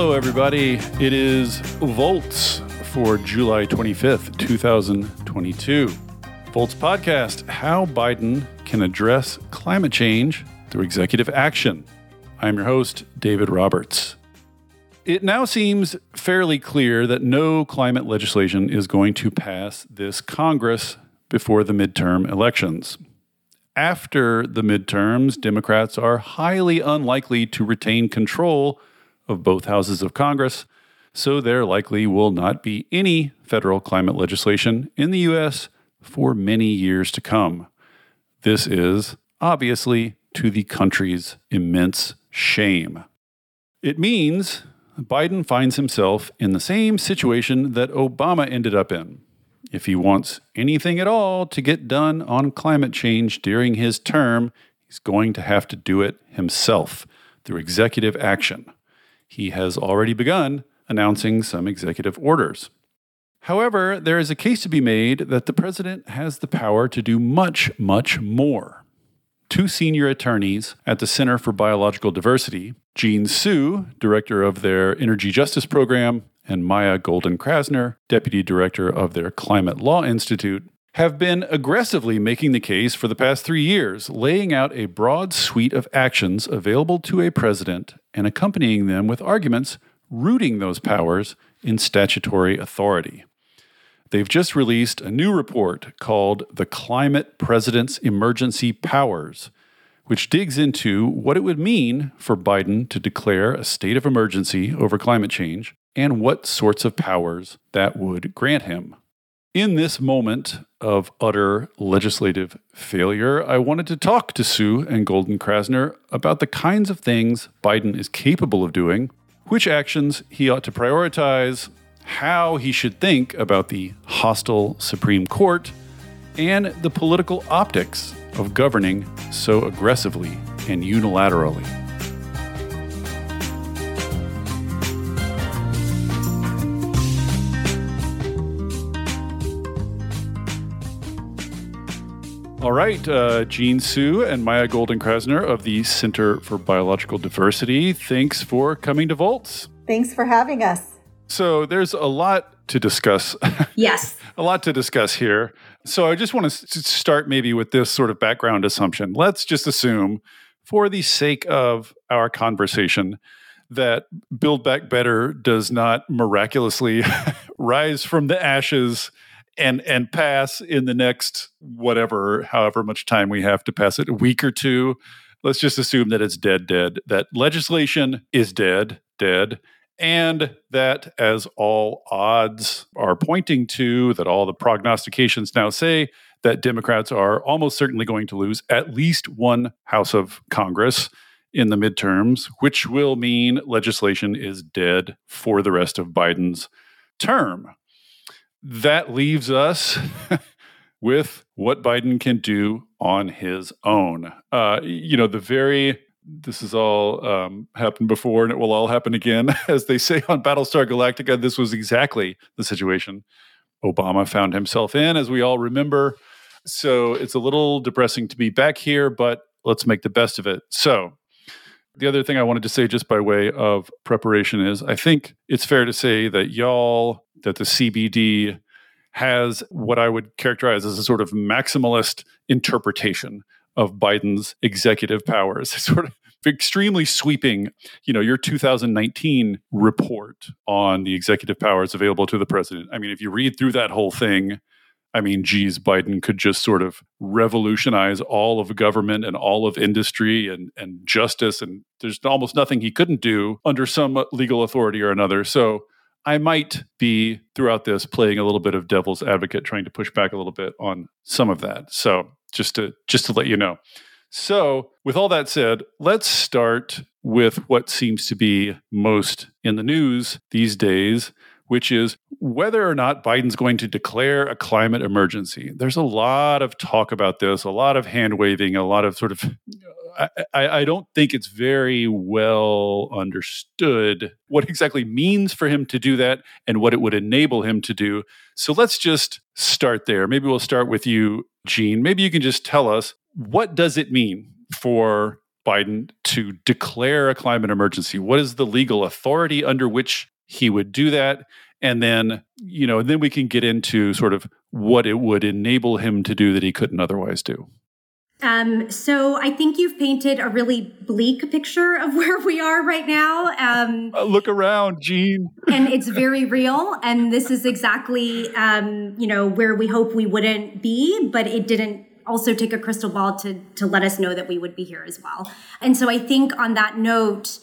Hello, everybody. It is Volts for July 25th, 2022. Volts Podcast How Biden Can Address Climate Change Through Executive Action. I'm your host, David Roberts. It now seems fairly clear that no climate legislation is going to pass this Congress before the midterm elections. After the midterms, Democrats are highly unlikely to retain control of both houses of Congress, so there likely will not be any federal climate legislation in the U.S. for many years to come. This is obviously to the country's immense shame. It means Biden finds himself in the same situation that Obama ended up in. If he wants anything at all to get done on climate change during his term, he's going to have to do it himself through executive action he has already begun announcing some executive orders. However, there is a case to be made that the president has the power to do much, much more. Two senior attorneys at the Center for Biological Diversity, Jean Su, director of their Energy Justice Program, and Maya Golden Krasner, deputy director of their Climate Law Institute, have been aggressively making the case for the past three years, laying out a broad suite of actions available to a president and accompanying them with arguments rooting those powers in statutory authority. They've just released a new report called The Climate President's Emergency Powers, which digs into what it would mean for Biden to declare a state of emergency over climate change and what sorts of powers that would grant him. In this moment of utter legislative failure, I wanted to talk to Su and Golden Krasner about the kinds of things Biden is capable of doing, which actions he ought to prioritize, how he should think about the hostile Supreme Court, and the political optics of governing so aggressively and unilaterally. All right, uh, Jean Su and Maya Golden Krasner of the Center for Biological Diversity. Thanks for coming to Volts. Thanks for having us. So there's a lot to discuss. Yes. a lot to discuss here. So I just want to start maybe with this sort of background assumption. Let's just assume, for the sake of our conversation, that Build Back Better does not miraculously rise from the ashes and and pass in the next whatever however much time we have to pass it a week or two let's just assume that it's dead dead that legislation is dead dead and that as all odds are pointing to that all the prognostications now say that democrats are almost certainly going to lose at least one house of congress in the midterms which will mean legislation is dead for the rest of biden's term that leaves us with what Biden can do on his own. Uh, you know, the very this has all um, happened before and it will all happen again. As they say on Battlestar Galactica, this was exactly the situation Obama found himself in, as we all remember. So it's a little depressing to be back here, but let's make the best of it. So, the other thing I wanted to say, just by way of preparation, is I think it's fair to say that y'all that the CBD has what I would characterize as a sort of maximalist interpretation of Biden's executive powers. sort of extremely sweeping, you know, your 2019 report on the executive powers available to the president. I mean, if you read through that whole thing, I mean, geez, Biden could just sort of revolutionize all of government and all of industry and, and justice. And there's almost nothing he couldn't do under some legal authority or another. So I might be throughout this playing a little bit of devil's advocate, trying to push back a little bit on some of that. So just to just to let you know. So, with all that said, let's start with what seems to be most in the news these days, which is whether or not Biden's going to declare a climate emergency. There's a lot of talk about this, a lot of hand waving, a lot of sort of I, I, don't think it's very well understood what exactly means for him to do that and what it would enable him to do. So let's just start there. Maybe we'll start with you, Jean. Maybe you can just tell us what does it mean for Biden to declare a climate emergency? What is the legal authority under which he would do that? And then, you know, then we can get into sort of what it would enable him to do that he couldn't otherwise do. Um, so I think you've painted a really bleak picture of where we are right now. Um, uh, look around, Jean. and it's very real. And this is exactly, um, you know, where we hope we wouldn't be, but it didn't also take a crystal ball to to let us know that we would be here as well. And so I think on that note,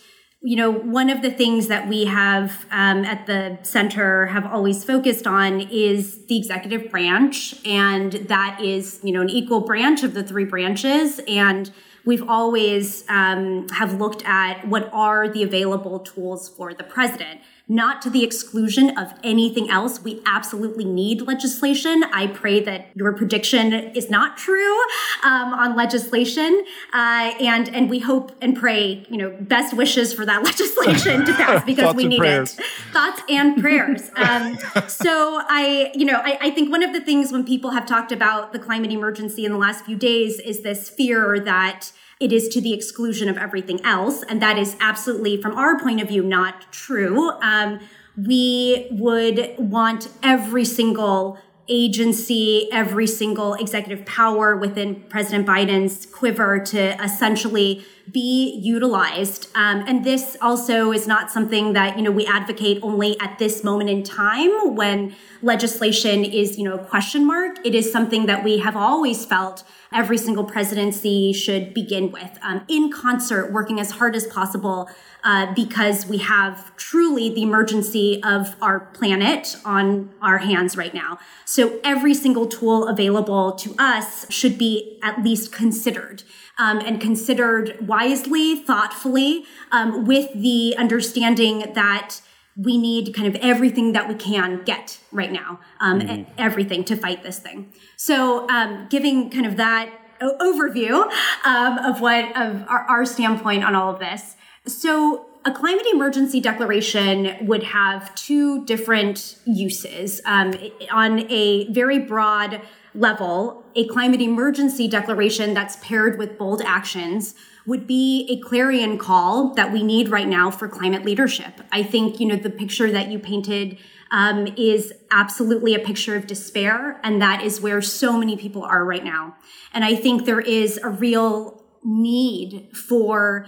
you know, one of the things that we have um, at the center have always focused on is the executive branch, and that is, you know, an equal branch of the three branches. And we've always um, have looked at what are the available tools for the president not to the exclusion of anything else. We absolutely need legislation. I pray that your prediction is not true um, on legislation, uh, and and we hope and pray, you know, best wishes for that legislation to pass because we need prayers. it. Thoughts and prayers. Um, so I, you know, I, I think one of the things when people have talked about the climate emergency in the last few days is this fear that it is to the exclusion of everything else. And that is absolutely, from our point of view, not true. Um, we would want every single agency, every single executive power within President Biden's quiver to essentially be utilized. Um, and this also is not something that, you know, we advocate only at this moment in time when legislation is, you know, a question mark. It is something that we have always felt every single presidency should begin with, um, in concert, working as hard as possible uh, because we have truly the emergency of our planet on our hands right now. So every single tool available to us should be at least considered. Um, and considered wisely, thoughtfully, um, with the understanding that we need kind of everything that we can get right now, um, mm-hmm. everything to fight this thing. So, um, giving kind of that overview um, of what of our, our standpoint on all of this. So, a climate emergency declaration would have two different uses. Um, on a very broad level, a climate emergency declaration that's paired with bold actions would be a clarion call that we need right now for climate leadership. I think, you know, the picture that you painted um, is absolutely a picture of despair. And that is where so many people are right now. And I think there is a real need for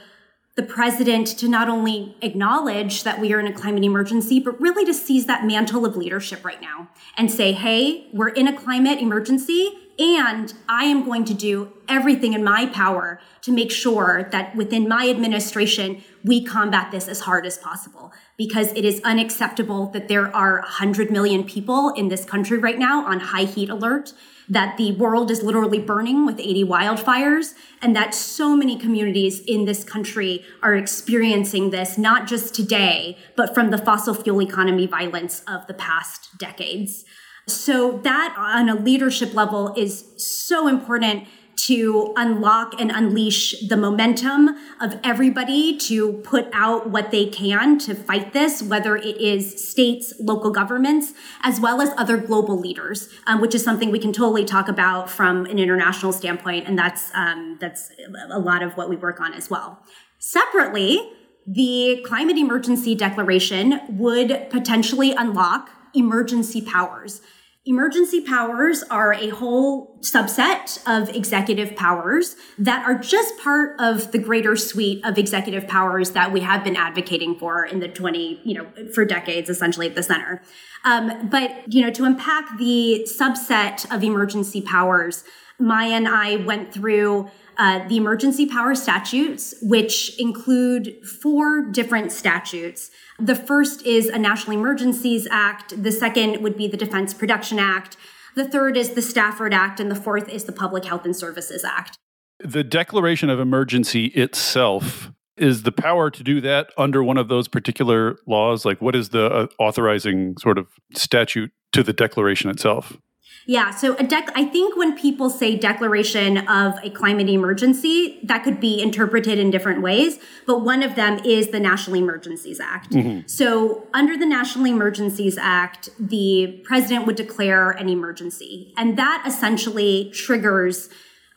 the president to not only acknowledge that we are in a climate emergency, but really to seize that mantle of leadership right now and say, hey, we're in a climate emergency and I am going to do everything in my power to make sure that within my administration, we combat this as hard as possible. Because it is unacceptable that there are 100 million people in this country right now on high heat alert that the world is literally burning with 80 wildfires, and that so many communities in this country are experiencing this, not just today, but from the fossil fuel economy violence of the past decades. So, that on a leadership level is so important to unlock and unleash the momentum of everybody to put out what they can to fight this, whether it is states, local governments, as well as other global leaders, um, which is something we can totally talk about from an international standpoint, and that's um, that's a lot of what we work on as well. Separately, the climate emergency declaration would potentially unlock emergency powers. Emergency powers are a whole subset of executive powers that are just part of the greater suite of executive powers that we have been advocating for in the 20, you know, for decades, essentially at the center. Um, but, you know, to unpack the subset of emergency powers, Maya and I went through uh, the emergency power statutes, which include four different statutes. The first is a National Emergencies Act. The second would be the Defense Production Act. The third is the Stafford Act. And the fourth is the Public Health and Services Act. The declaration of emergency itself is the power to do that under one of those particular laws? Like, what is the uh, authorizing sort of statute to the declaration itself? Yeah, so a dec- I think when people say declaration of a climate emergency, that could be interpreted in different ways, but one of them is the National Emergencies Act. Mm-hmm. So, under the National Emergencies Act, the president would declare an emergency, and that essentially triggers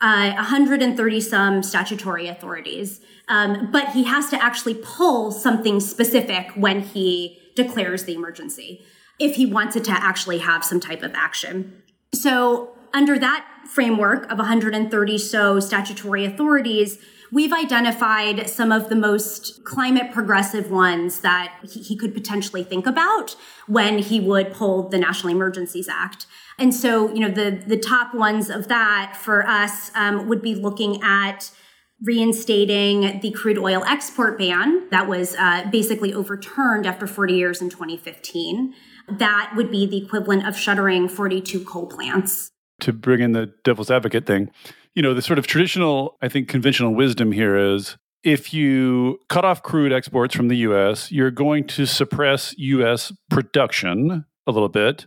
uh, 130 some statutory authorities. Um, but he has to actually pull something specific when he declares the emergency if he wants it to actually have some type of action. So, under that framework of 130 so statutory authorities, we've identified some of the most climate progressive ones that he, could potentially think about when he would pull the National Emergencies Act. And so, you know, the, the top ones of that for us um, would be looking at reinstating the crude oil export ban that was uh, basically overturned after 40 years in 2015. That would be the equivalent of shuttering 42 coal plants. To bring in the devil's advocate thing, you know, the sort of traditional, I think, conventional wisdom here is if you cut off crude exports from the US, you're going to suppress US production a little bit,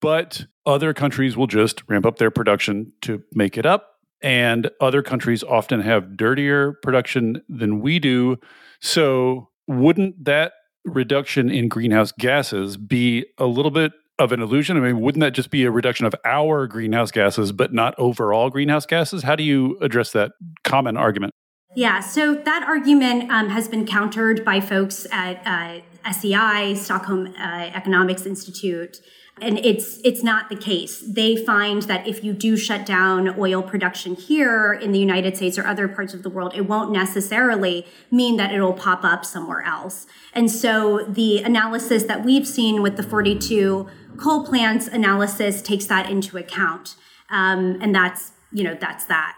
but other countries will just ramp up their production to make it up. And other countries often have dirtier production than we do. So, wouldn't that reduction in greenhouse gases be a little bit of an illusion? I mean, wouldn't that just be a reduction of our greenhouse gases, but not overall greenhouse gases? How do you address that common argument? Yeah, so that argument um, has been countered by folks at uh, SEI, Stockholm uh, Economics Institute, and it's it's not the case. They find that if you do shut down oil production here in the United States or other parts of the world, it won't necessarily mean that it'll pop up somewhere else. And so the analysis that we've seen with the 42 coal plants analysis takes that into account. Um, and that's, you know, that's that.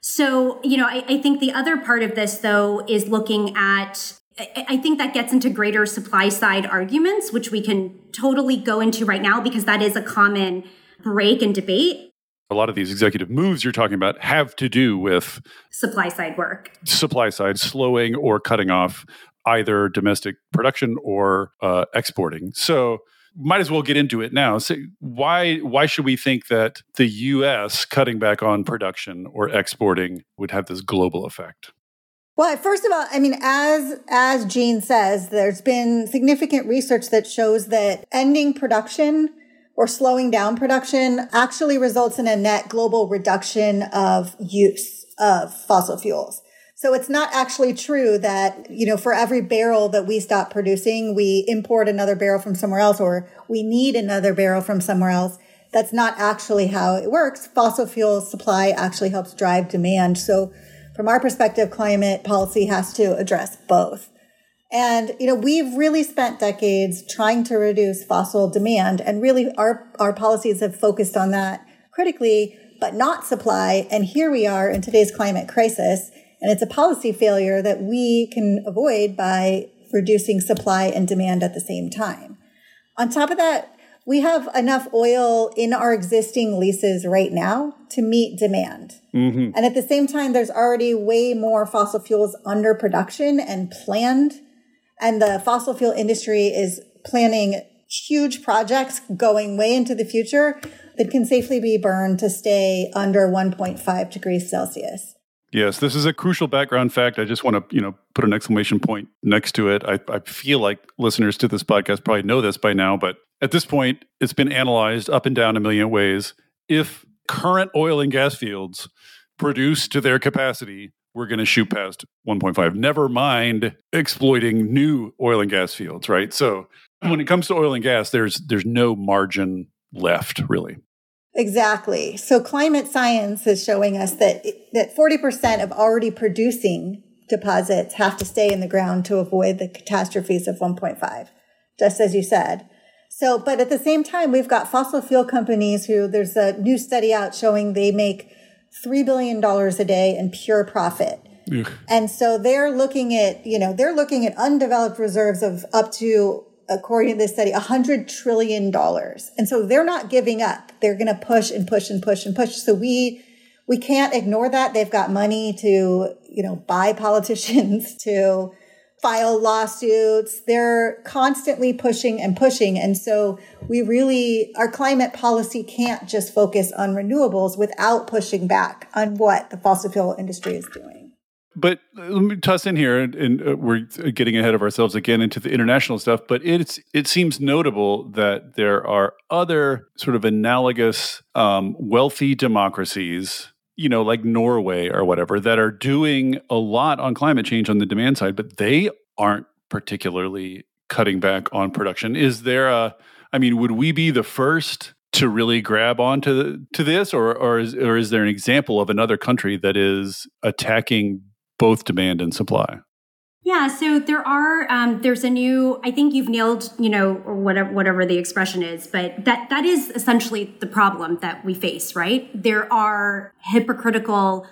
So, you know, I, I think the other part of this, though, is looking at I think that gets into greater supply side arguments, which we can totally go into right now because that is a common break and debate. A lot of these executive moves you're talking about have to do with supply side work, supply side slowing or cutting off either domestic production or uh, exporting. So might as well get into it now. So why why should we think that the U.S. cutting back on production or exporting would have this global effect? Well, first of all, I mean, as as Jean says, there's been significant research that shows that ending production or slowing down production actually results in a net global reduction of use of fossil fuels. So it's not actually true that, you know, for every barrel that we stop producing, we import another barrel from somewhere else or we need another barrel from somewhere else. That's not actually how it works. Fossil fuel supply actually helps drive demand. So from our perspective, climate policy has to address both. And, you know, we've really spent decades trying to reduce fossil demand and really our, our policies have focused on that critically, but not supply. And here we are in today's climate crisis and it's a policy failure that we can avoid by reducing supply and demand at the same time. On top of that, we have enough oil in our existing leases right now to meet demand. Mm-hmm. And at the same time, there's already way more fossil fuels under production and planned. And the fossil fuel industry is planning huge projects going way into the future that can safely be burned to stay under 1.5 degrees Celsius. Yes, this is a crucial background fact. I just want to, you know, put an exclamation point next to it. I, I feel like listeners to this podcast probably know this by now, but at this point, it's been analyzed up and down a million ways. If current oil and gas fields produce to their capacity, we're going to shoot past 1.5. Never mind exploiting new oil and gas fields, right? So when it comes to oil and gas, there's there's no margin left, really. Exactly. So climate science is showing us that that 40% of already producing deposits have to stay in the ground to avoid the catastrophes of 1.5, just as you said. So, but at the same time, we've got fossil fuel companies who there's a new study out showing they make $3 billion a day in pure profit. Ugh. And so they're looking at, you know, they're looking at undeveloped reserves of up to according to this study, $100 trillion. And so they're not giving up. They're going to push and push and push and push. So we, we can't ignore that. They've got money to, you know, buy politicians, to file lawsuits. They're constantly pushing and pushing. And so we really, our climate policy can't just focus on renewables without pushing back on what the fossil fuel industry is doing. But uh, let me toss in here, and, uh, we're getting ahead of ourselves again into the international stuff. But it's it seems notable that there are other sort of analogous um, wealthy democracies you know, like Norway or whatever, that are doing a lot on climate change on the demand side, but they aren't particularly cutting back on production. Is there a, I mean, would we be the first to really grab onto to this, or or is or is there an example of another country that is attacking both demand and supply? Yeah, so there are um, there's a new I think you've nailed you know or whatever whatever the expression is, but that that is essentially the problem that we face, right? There are hypocritical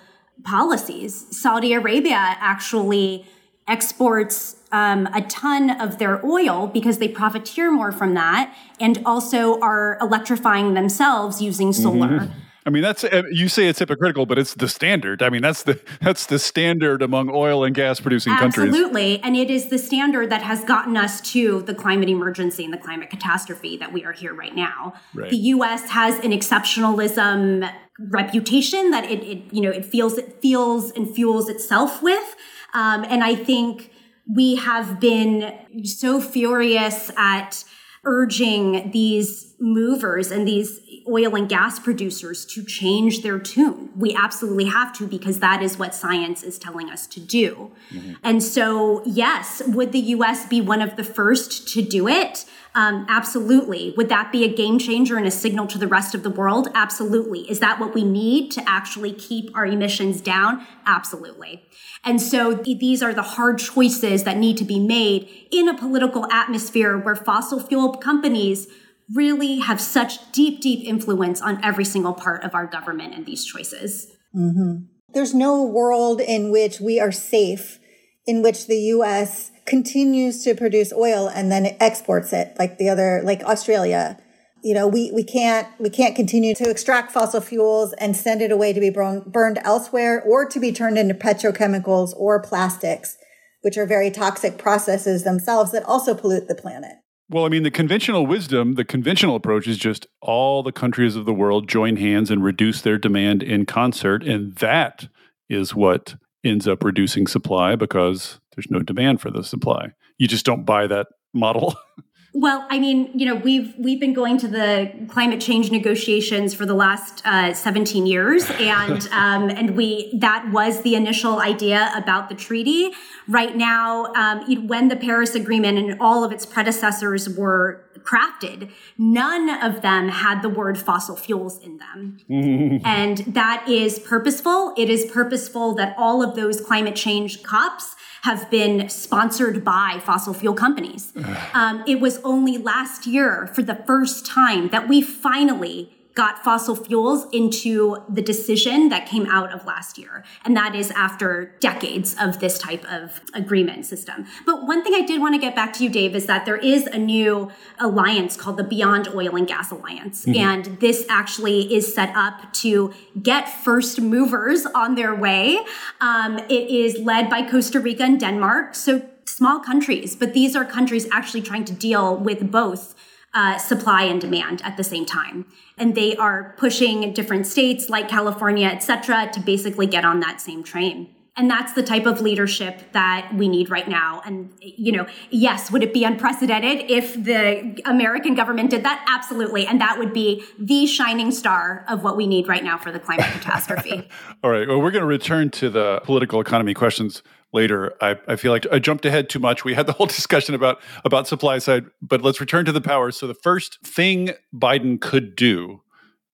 policies. Saudi Arabia actually exports um, a ton of their oil because they profiteer more from that, and also are electrifying themselves using solar. Mm-hmm. I mean, that's uh, you say it's hypocritical, but it's the standard. I mean, that's the that's the standard among oil and gas producing countries. Absolutely, and it is the standard that has gotten us to the climate emergency and the climate catastrophe that we are here right now. Right. The U.S. has an exceptionalism reputation that it, it you know it feels it feels and fuels itself with, um, and I think we have been so furious at urging these movers and these oil and gas producers to change their tune. We absolutely have to because that is what science is telling us to do. Mm-hmm. And so, yes, would the US be one of the first to do it? Um, absolutely. Would that be a game changer and a signal to the rest of the world? Absolutely. Is that what we need to actually keep our emissions down? Absolutely. And so these are the hard choices that need to be made in a political atmosphere where fossil fuel companies really have such deep, deep influence on every single part of our government and these choices. Mm-hmm. There's no world in which we are safe, in which the U.S. continues to produce oil and then exports it, like the other, like Australia. You know, we, we can't we can't continue to extract fossil fuels and send it away to be burned elsewhere or to be turned into petrochemicals or plastics, which are very toxic processes themselves that also pollute the planet. Well, I mean, the conventional wisdom, the conventional approach is just all the countries of the world join hands and reduce their demand in concert. And that is what ends up reducing supply because there's no demand for the supply. You just don't buy that model. Well, I mean, you know, we've we've been going to the climate change negotiations for the last uh, 17 years, and um, and we that was the initial idea about the treaty. Right now, um, when the Paris Agreement and all of its predecessors were crafted, none of them had the word fossil fuels in them, and that is purposeful. It is purposeful that all of those climate change COPs have been sponsored by fossil fuel companies. Um, it was only last year, for the first time, that we finally got fossil fuels into the decision that came out of last year. And that is after decades of this type of agreement system. But one thing I did want to get back to you, Dave, is that there is a new alliance called the Beyond Oil and Gas Alliance. Mm-hmm. And this actually is set up to get first movers on their way. Um, it is led by Costa Rica and Denmark. So small countries, but these are countries actually trying to deal with both uh, supply and demand at the same time. And they are pushing different states like California, et cetera, to basically get on that same train. And that's the type of leadership that we need right now. And, you know, yes, would it be unprecedented if the American government did that? Absolutely. And that would be the shining star of what we need right now for the climate catastrophe. All right. Well, we're going to return to the political economy questions later. I, I feel like I jumped ahead too much. We had the whole discussion about about supply side, but let's return to the power. So the first thing Biden could do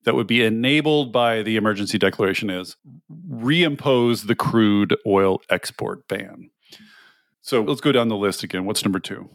that would be enabled by the emergency declaration is reimpose the crude oil export ban. So let's go down the list again. What's number two?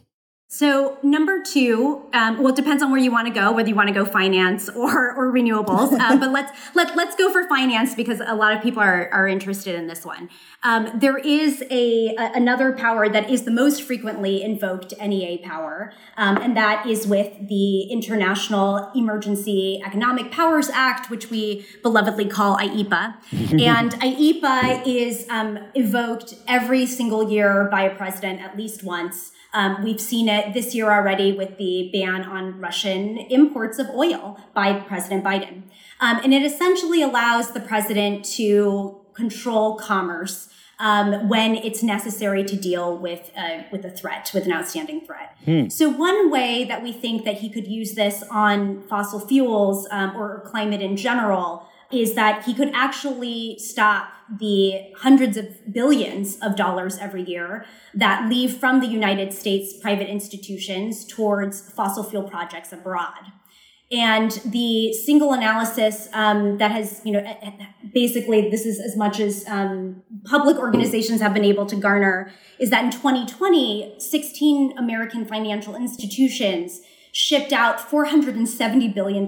So number two, um, well, it depends on where you want to go, whether you want to go finance or or renewables. Um, but let's let let's go for finance because a lot of people are are interested in this one. Um, there is a, a, another power that is the most frequently invoked NEA power, um, and that is with the International Emergency Economic Powers Act, which we belovedly call IEEPA. and IEEPA is um, evoked every single year by a president at least once. Um, we've seen it this year already with the ban on Russian imports of oil by President Biden. Um, and it essentially allows the president to control commerce um, when it's necessary to deal with uh, with a threat, with an outstanding threat. Hmm. So one way that we think that he could use this on fossil fuels um, or climate in general is that he could actually stop the hundreds of billions of dollars every year that leave from the United States private institutions towards fossil fuel projects abroad. And the single analysis um, that has, you know, basically this is as much as um, public organizations have been able to garner is that in 2020, 16 American financial institutions shipped out $470 billion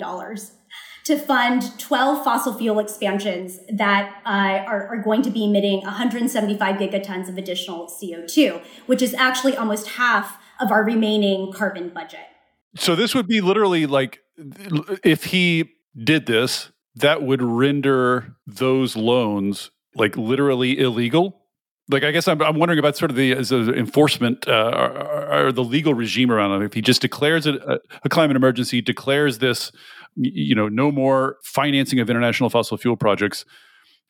to fund 12 fossil fuel expansions that uh, are, are, going to be emitting 175 gigatons of additional CO2, which is actually almost half of our remaining carbon budget. So this would be literally like if he did this, that would render those loans like literally illegal. Like I guess I'm, I'm wondering about sort of the as enforcement uh, or, or, the legal regime around it. If he just declares a, a climate emergency, declares this, you know, no more financing of international fossil fuel projects,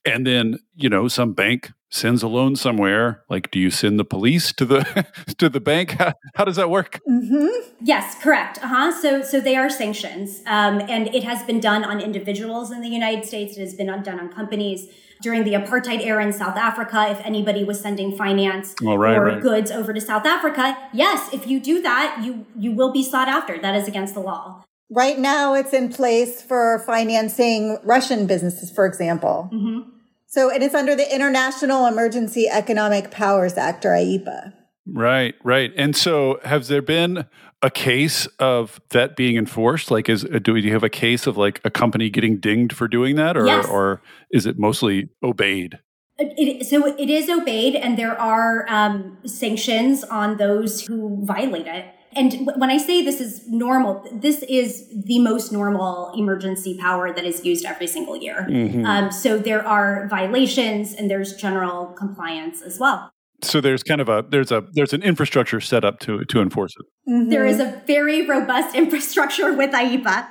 and then you know some bank sends a loan somewhere. Like do you send the police to the to the bank? How, how does that work? Mm-hmm. yes correct. Uh-huh. So so they are sanctions um, and it has been done on individuals in the united states. It has been done on companies. During the apartheid era in south africa if anybody was sending finance oh, right, or right. goods over to south africa yes if you do that you you will be sought after. That is against the law Right now, it's in place for financing Russian businesses, for example. Mm-hmm. So and it is under the International Emergency Economic Powers Act, or IEEPA. Right, right. And so, has there been a case of that being enforced? Like, is do you have a case of like a company getting dinged for doing that, or yes. or is it mostly obeyed? It, so it is obeyed, and there are um, sanctions on those who violate it and when I say this is normal, this is the most normal emergency power that is used every single year. Mm-hmm. Um, so there are violations and there's general compliance as well. So there's kind of a there's a there's an infrastructure set up to to enforce it. Mm-hmm. There is a very robust infrastructure with IEEPA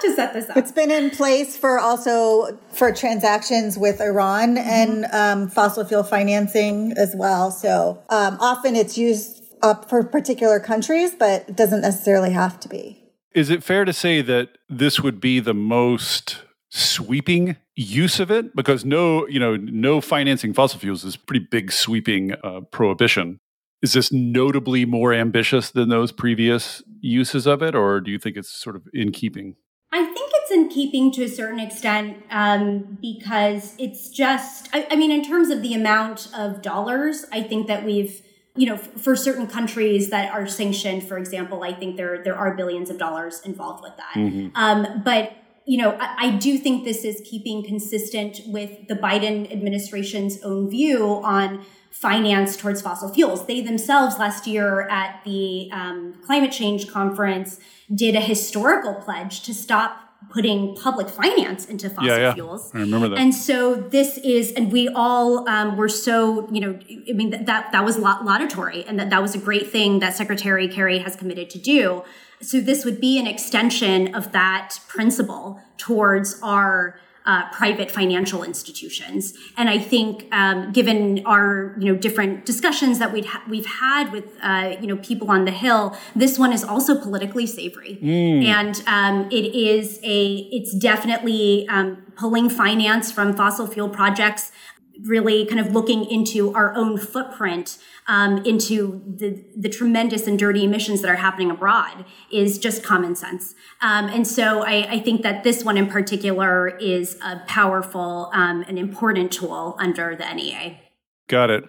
to set this up. It's been in place for also for transactions with Iran mm-hmm. and um, fossil fuel financing as well. So um, often it's used up for particular countries, but it doesn't necessarily have to be. Is it fair to say that this would be the most sweeping use of it? Because no, you know, no financing fossil fuels is pretty big sweeping uh, prohibition. Is this notably more ambitious than those previous uses of it, or do you think it's sort of in keeping? I think it's in keeping to a certain extent um, because it's just, I, I mean, in terms of the amount of dollars, I think that we've you know, for certain countries that are sanctioned, for example, I think there there are billions of dollars involved with that. Mm-hmm. Um, but you know, I, I, do think this is keeping consistent with the Biden administration's own view on finance towards fossil fuels. They themselves last year at the um, climate change conference did a historical pledge to stop putting public finance into fossil yeah, yeah. fuels. I remember that. And so this is, and we all um, were so, you know, I mean, that, that, that was laudatory and that that was a great thing that Secretary Kerry has committed to do. So this would be an extension of that principle towards our uh, private financial institutions. And I think, um, given our you know different discussions that we've ha- we've had with uh, you know people on the Hill, this one is also politically savory, mm. and um, it is a it's definitely um, pulling finance from fossil fuel projects really kind of looking into our own footprint um, into the, the tremendous and dirty emissions that are happening abroad is just common sense. Um, and so I, I, think that this one in particular is a powerful um, and important tool under the NEA. Got it.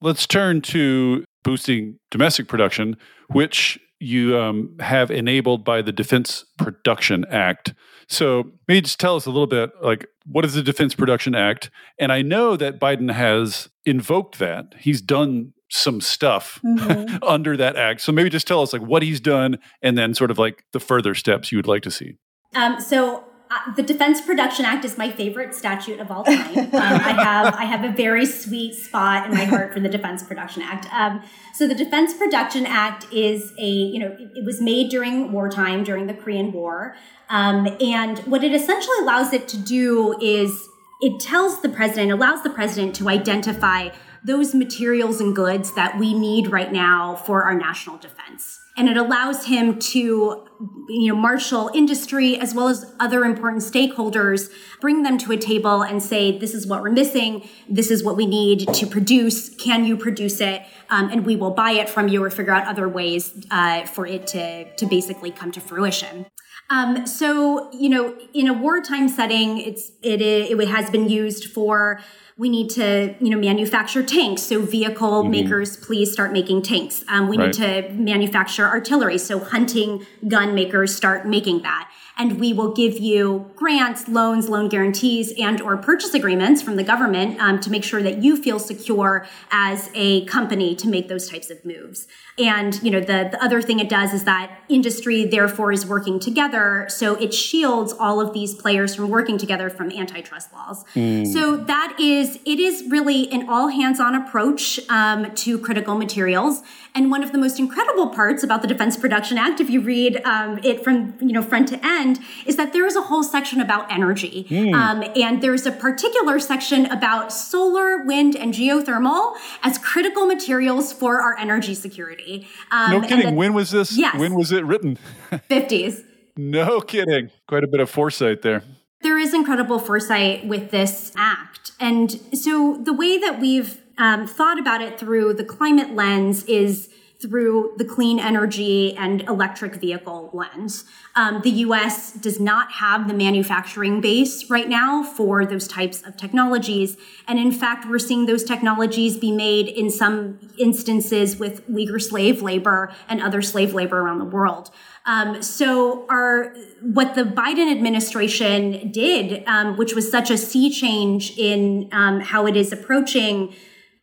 Let's turn to boosting domestic production, which you um, have enabled by the Defense Production Act. So maybe just tell us a little bit like what is the Defense Production Act? And I know that Biden has invoked that. He's done some stuff mm-hmm. under that act. So maybe just tell us like what he's done and then sort of like the further steps you would like to see. Um, so uh, the Defense Production Act is my favorite statute of all time. Um, I have I have a very sweet spot in my heart for the Defense Production Act. Um, so the Defense Production Act is a you know it, it was made during wartime during the Korean War, um, and what it essentially allows it to do is it tells the president allows the president to identify those materials and goods that we need right now for our national defense, and it allows him to you know, marshal industry as well as other important stakeholders, bring them to a table and say, this is what we're missing. This is what we need to produce. Can you produce it? Um, and we will buy it from you or figure out other ways uh, for it to, to basically come to fruition. Um, so, you know, in a wartime setting, it's, it, it has been used for we need to you know manufacture tanks. So vehicle mm-hmm. makers please start making tanks. Um, we right. need to manufacture artillery. So hunting gun makers start making that. And we will give you grants loans loan guarantees and or purchase agreements from the government um, to make sure that you feel secure as a company to make those types of moves and you know the, the other thing it does is that industry therefore is working together. So it shields all of these players from working together from antitrust laws. Mm. so that is it is really an all hands on approach um, to critical materials. And one of the most incredible parts about the defense production act if you read um, it from you know front to end is that there is a whole section about energy. Mm. um, and there's a particular section about solar wind and geothermal as critical materials for our energy security um, no kidding. When was this? Yes. When was it written? 50s. no kidding. Quite a bit of foresight there. There is incredible foresight with this act. And so the way that we've um, thought about it through the climate lens is through the clean energy and electric vehicle lens. Um, the US does not have the manufacturing base right now for those types of technologies. And in fact, we're seeing those technologies be made in some instances with Uyghur slave labor and other slave labor around the world. Um, so our what the Biden administration did, um, which was such a sea change in um, how it is approaching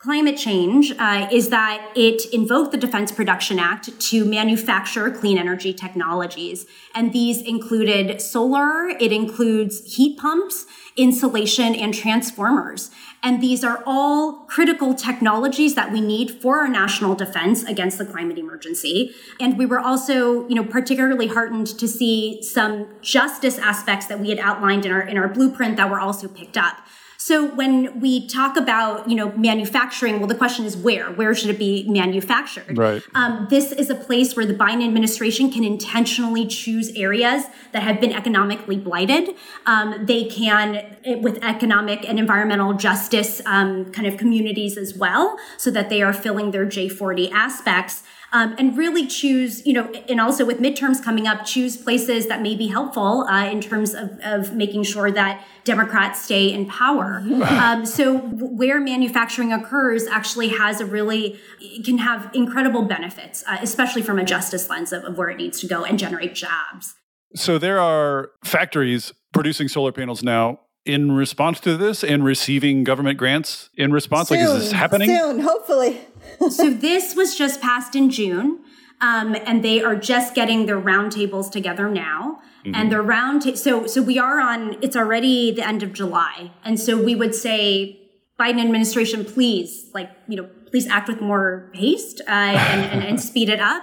climate change uh, is that it invoked the Defense Production Act to manufacture clean energy technologies. And these included solar, it includes heat pumps, insulation, and transformers. And these are all critical technologies that we need for our national defense against the climate emergency. And we were also, you know, particularly heartened to see some justice aspects that we had outlined in our in our blueprint that were also picked up. So when we talk about, you know, manufacturing, well, the question is where? Where should it be manufactured? Right. Um, this is a place where the Biden administration can intentionally choose areas that have been economically blighted. Um, they can, eh, with economic and environmental justice um, kind of communities as well, so that they are filling their J40 aspects um, and really choose, you know, and also with midterms coming up, choose places that may be helpful uh, in terms of, of making sure that Democrats stay in power. Um, so where manufacturing occurs actually has a really can have incredible benefits, uh, especially from a justice lens of, of where it needs to go and generate jobs. So there are factories producing solar panels now in response to this and receiving government grants in response? Soon, like, is this happening? Soon, hopefully. so this was just passed in June. Um, and they are just getting their roundtables together now. Mm-hmm. And the round, ta- so so we are on. It's already the end of July, and so we would say, Biden administration, please, like you know, please act with more haste uh, and, and, and speed it up.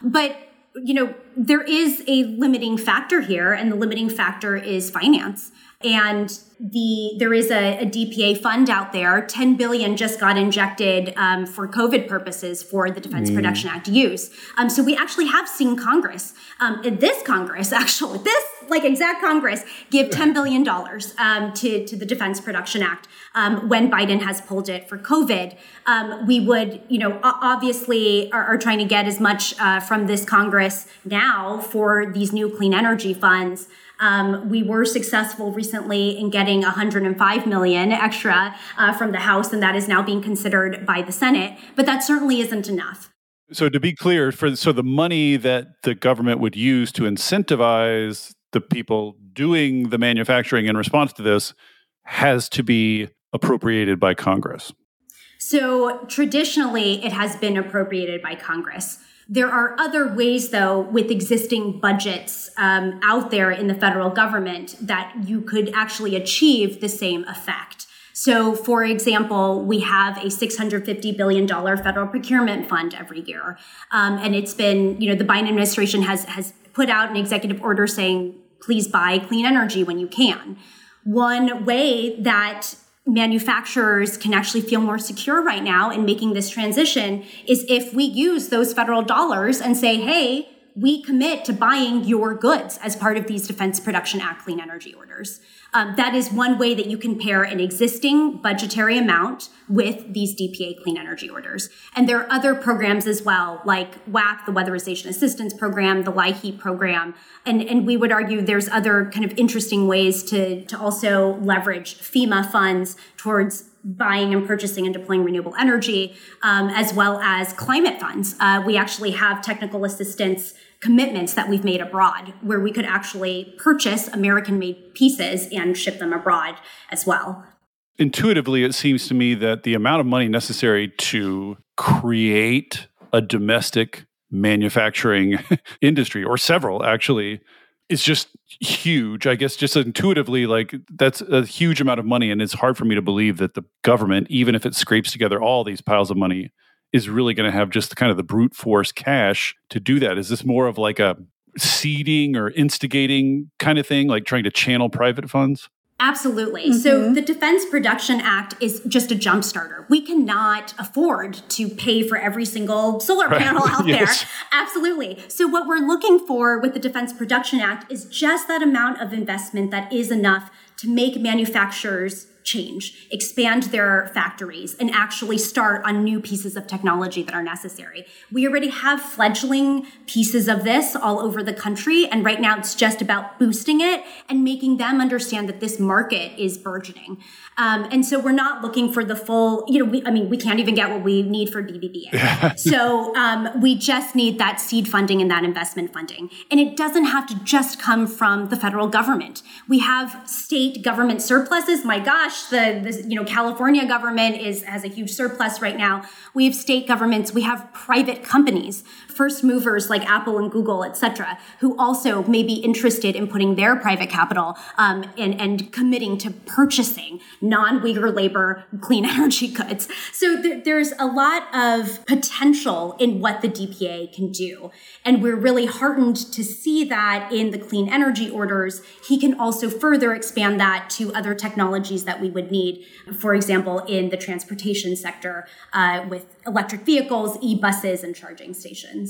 But you know, there is a limiting factor here, and the limiting factor is finance. And the there is a, a, DPA fund out there. 10 billion just got injected um, for COVID purposes for the Defense mm. Production Act use. Um, so we actually have seen Congress, um, this Congress, actually, this like exact Congress, give 10 billion dollars um, to to the Defense Production Act um, when Biden has pulled it for COVID. Um, we would, you know, obviously are, are trying to get as much uh, from this Congress now for these new clean energy funds. Um, we were successful recently in getting 105 million extra uh, from the House, and that is now being considered by the Senate. But that certainly isn't enough. So to be clear, for so the money that the government would use to incentivize the people doing the manufacturing in response to this has to be appropriated by Congress. So traditionally, it has been appropriated by Congress. There are other ways, though, with existing budgets um, out there in the federal government that you could actually achieve the same effect. So, for example, we have a $650 billion federal procurement fund every year. Um, and it's been, you know, the Biden administration has, has put out an executive order saying, please buy clean energy when you can. One way that manufacturers can actually feel more secure right now in making this transition is if we use those federal dollars and say, hey, we commit to buying your goods as part of these Defense Production Act clean energy orders. Um, that is one way that you can pair an existing budgetary amount with these DPA clean energy orders. And there are other programs as well, like WAC, the Weatherization Assistance Program, the LIHEAP program. And, and we would argue there's other kind of interesting ways to, to also leverage FEMA funds towards buying and purchasing and deploying renewable energy, um, as well as climate funds. Uh, we actually have technical assistance commitments that we've made abroad where we could actually purchase American made pieces and ship them abroad as well. Intuitively, it seems to me that the amount of money necessary to create a domestic manufacturing industry, or several actually, is just huge. I guess just intuitively, like that's a huge amount of money. And it's hard for me to believe that the government, even if it scrapes together all these piles of money, is really going to have just kind of the brute force cash to do that. Is this more of like a seeding or instigating kind of thing, like trying to channel private funds? Absolutely. Mm-hmm. So the Defense Production Act is just a jump starter. We cannot afford to pay for every single solar right. panel out yes. there. Absolutely. So what we're looking for with the Defense Production Act is just that amount of investment that is enough to make manufacturers change, expand their factories, and actually start on new pieces of technology that are necessary. We already have fledgling pieces of this all over the country, and right now it's just about boosting it and making them understand that this market is burgeoning. Um, and so we're not looking for the full, you know, we, I mean, we can't even get what we need for BBBA. so um, we just need that seed funding and that investment funding. And it doesn't have to just come from the federal government. We have state government surpluses. My gosh, the, the you know California government is has a huge surplus right now. We have state governments. We have private companies first movers like Apple and Google, et cetera, who also may be interested in putting their private capital um, and, and committing to purchasing non-Uyghur labor clean energy goods. So th- there's a lot of potential in what the DPA can do. And we're really heartened to see that in the clean energy orders, he can also further expand that to other technologies that we would need. For example, in the transportation sector uh, with electric vehicles, e-buses, and charging stations.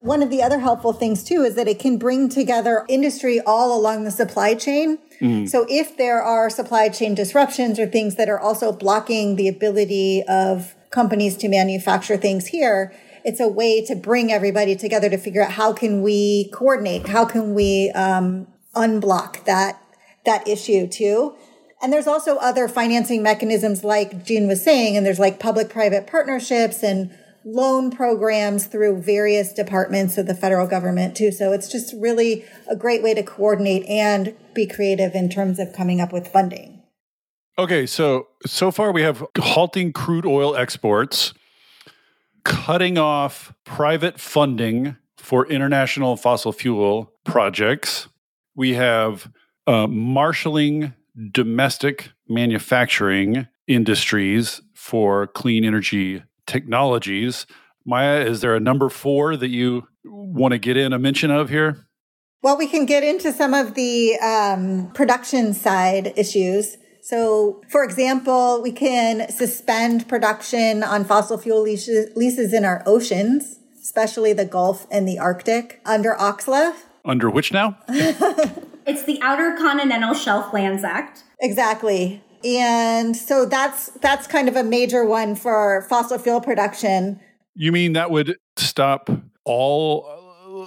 One of the other helpful things too is that it can bring together industry all along the supply chain. Mm. So if there are supply chain disruptions or things that are also blocking the ability of companies to manufacture things here, it's a way to bring everybody together to figure out how can we coordinate, how can we um, unblock that that issue too. And there's also other financing mechanisms like Jean was saying, and there's like public private partnerships and loan programs through various departments of the federal government too. So it's just really a great way to coordinate and be creative in terms of coming up with funding. Okay, so so far we have halting crude oil exports, cutting off private funding for international fossil fuel projects. We have uh, marshaling domestic manufacturing industries for clean energy technologies. Maya, is there a number four that you want to get in a mention of here? Well, we can get into some of the um, production side issues. So, for example, we can suspend production on fossil fuel leases, leases in our oceans, especially the Gulf and the Arctic, under OCSLA. Under which now? It's the Outer Continental Shelf Lands Act. Exactly. And so that's that's kind of a major one for fossil fuel production. You mean that would stop all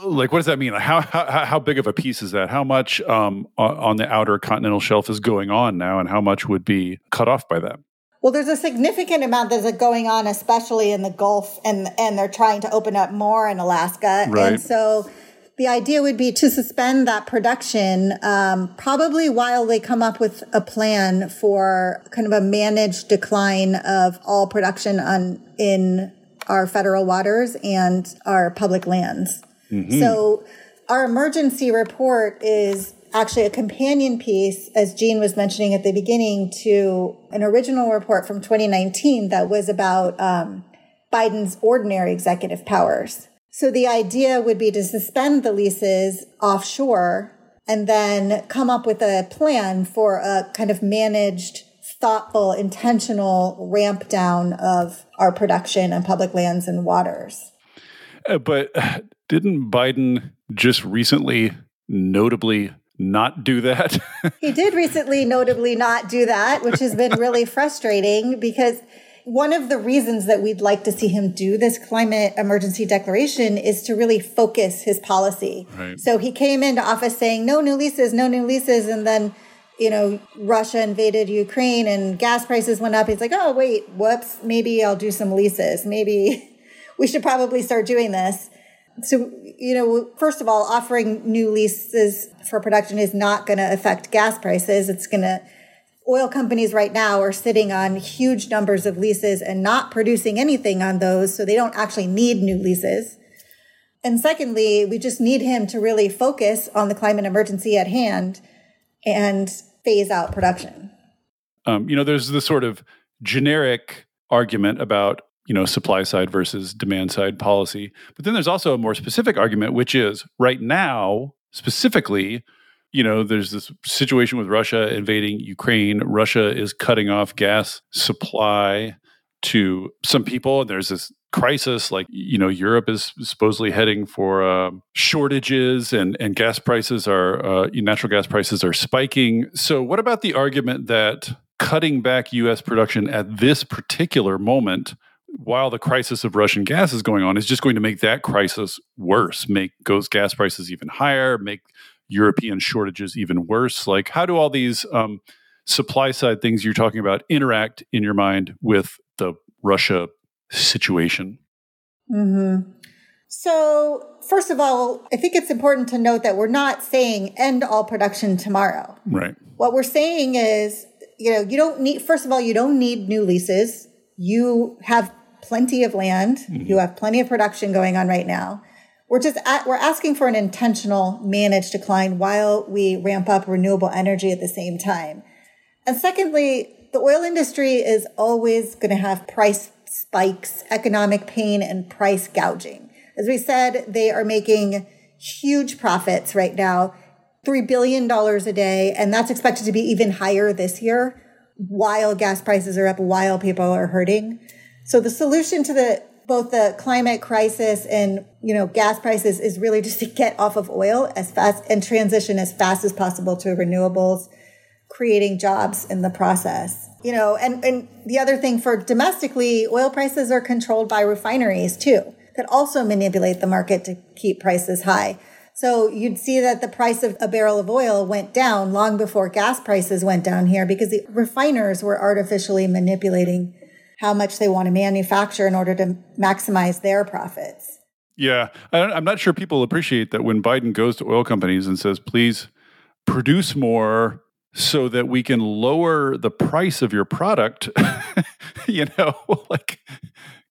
like what does that mean? How how how big of a piece is that? How much um, on the outer continental shelf is going on now, and how much would be cut off by that? Well, there's a significant amount that's going on, especially in the Gulf, and and they're trying to open up more in Alaska, right. and so the idea would be to suspend that production, um, probably while they come up with a plan for kind of a managed decline of all production on in our federal waters and our public lands. Mm-hmm. So our emergency report is actually a companion piece, as Jean was mentioning at the beginning, to an original report from 2019 that was about um, Biden's ordinary executive powers. So the idea would be to suspend the leases offshore and then come up with a plan for a kind of managed, thoughtful, intentional ramp down of our production on public lands and waters. Uh, but didn't Biden just recently notably not do that? he did recently notably not do that, which has been really frustrating because one of the reasons that we'd like to see him do this climate emergency declaration is to really focus his policy. Right. So he came into office saying no new leases, no new leases, and then you know Russia invaded Ukraine and gas prices went up. He's like, oh wait, whoops, maybe I'll do some leases. Maybe we should probably start doing this. So, you know, first of all, offering new leases for production is not going to affect gas prices. It's going to oil companies right now are sitting on huge numbers of leases and not producing anything on those. So they don't actually need new leases. And secondly, we just need him to really focus on the climate emergency at hand and phase out production. Um, you know, there's the sort of generic argument about you know supply side versus demand side policy but then there's also a more specific argument which is right now specifically you know, there's this situation with Russia invading Ukraine. Russia is cutting off gas supply to some people. There's this crisis like you know europe is supposedly heading for uh, shortages and and gas prices are uh, natural gas prices are spiking so what about the argument that cutting back us production at this particular moment while the crisis of russian gas is going on is just going to make that crisis worse make those gas prices even higher make European shortages even worse? Like, how do all these um, supply side things you're talking about interact in your mind with the Russia situation? Mm-hmm. So, first of all, I think it's important to note that we're not saying end all production tomorrow. Right. What we're saying is, you know, you don't need, first of all, you don't need new leases. You have plenty of land. Mm-hmm. You have plenty of production going on right now. We're just at, we're asking for an intentional managed decline while we ramp up renewable energy at the same time. And secondly, the oil industry is always going to have price spikes, economic pain, and price gouging. As we said, they are making huge profits right now, $3 billion a day, and that's expected to be even higher this year while gas prices are up, while people are hurting. So the solution to the both the climate crisis and you know gas prices is really just to get off of oil as fast and transition as fast as possible to renewables creating jobs in the process. You know and and the other thing for domestically oil prices are controlled by refineries too that also manipulate the market to keep prices high. So you'd see that the price of a barrel of oil went down long before gas prices went down here because the refiners were artificially manipulating how much they want to manufacture in order to maximize their profits. Yeah, I'm not sure people appreciate that when Biden goes to oil companies and says, please produce more so that we can lower the price of your product. you know, like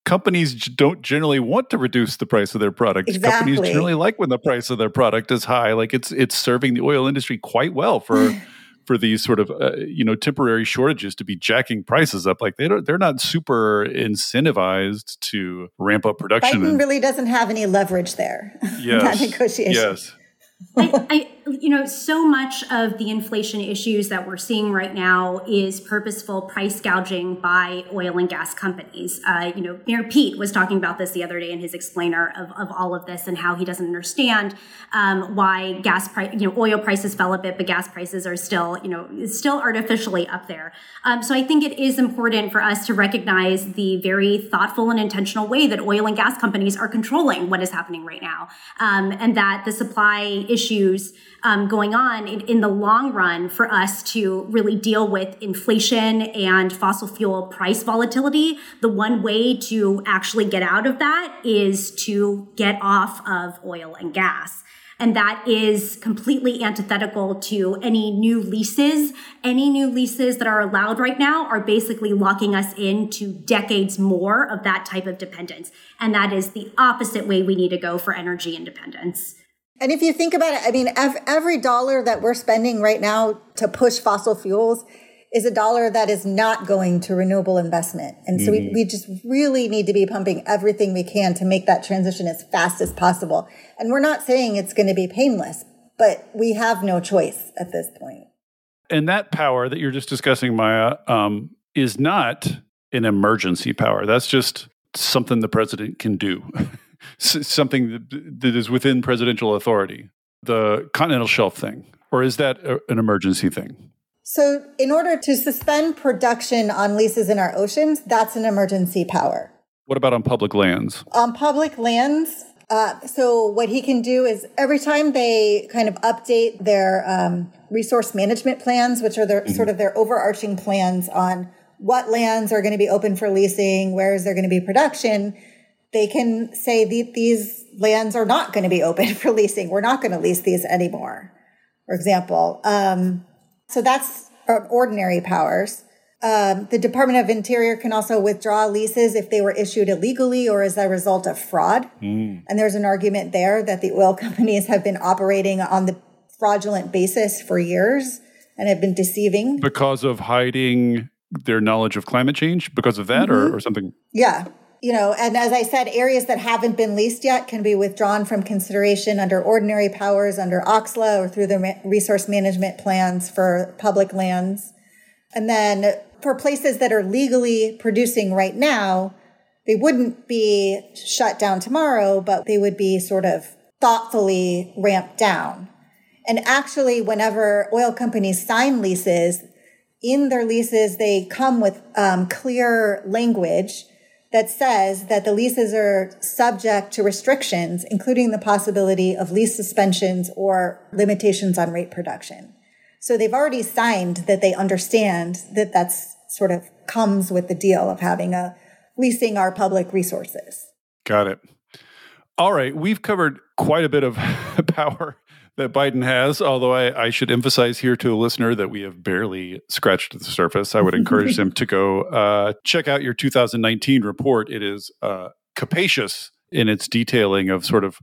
companies don't generally want to reduce the price of their product. Exactly. Companies generally like when the price of their product is high. Like it's it's serving the oil industry quite well for for these sort of uh, you know temporary shortages to be jacking prices up like they don't they're not super incentivized to ramp up production Biden and, really doesn't have any leverage there. Yes, that negotiation. Yes. I, I, you know, so much of the inflation issues that we're seeing right now is purposeful price gouging by oil and gas companies. Uh, you know, Mayor Pete was talking about this the other day in his explainer of, of all of this and how he doesn't understand um, why gas price, you know, oil prices fell a bit, but gas prices are still, you know, still artificially up there. Um, so I think it is important for us to recognize the very thoughtful and intentional way that oil and gas companies are controlling what is happening right now, um, and that the supply issues um, going on in, in the long run for us to really deal with inflation and fossil fuel price volatility. The one way to actually get out of that is to get off of oil and gas. And that is completely antithetical to any new leases. Any new leases that are allowed right now are basically locking us into decades more of that type of dependence. And that is the opposite way we need to go for energy independence. And if you think about it, I mean, every dollar that we're spending right now to push fossil fuels is a dollar that is not going to renewable investment. And so mm-hmm. we, we just really need to be pumping everything we can to make that transition as fast as possible. And we're not saying it's going to be painless, but we have no choice at this point. And that power that you're just discussing, Maya, um, is not an emergency power. That's just something the president can do. s- something that, that is within presidential authority, the continental shelf thing, or is that a, an emergency thing? So, in order to suspend production on leases in our oceans, that's an emergency power. What about on public lands? On public lands, uh, so what he can do is every time they kind of update their um, resource management plans, which are their mm-hmm. sort of their overarching plans on what lands are going to be open for leasing, where is there going to be production, they can say these lands are not going to be open for leasing. We're not going to lease these anymore, for example. Um, so that's ordinary powers. Um, the Department of Interior can also withdraw leases if they were issued illegally or as a result of fraud. Mm. And there's an argument there that the oil companies have been operating on the fraudulent basis for years and have been deceiving. Because of hiding their knowledge of climate change, because of that mm-hmm. or, or something? Yeah. You know, and as I said, areas that haven't been leased yet can be withdrawn from consideration under ordinary powers under OCSLA or through the resource management plans for public lands. And then for places that are legally producing right now, they wouldn't be shut down tomorrow, but they would be sort of thoughtfully ramped down. And actually, whenever oil companies sign leases, in their leases, they come with um, clear language that says that the leases are subject to restrictions, including the possibility of lease suspensions or limitations on rate production. So they've already signed that they understand that that's sort of comes with the deal of having a leasing our public resources. Got it. All right, we've covered quite a bit of power that Biden has, although I, I, should emphasize here to a listener that we have barely scratched the surface. I would encourage them to go uh, check out your 2019 report. It is uh, capacious in its detailing of sort of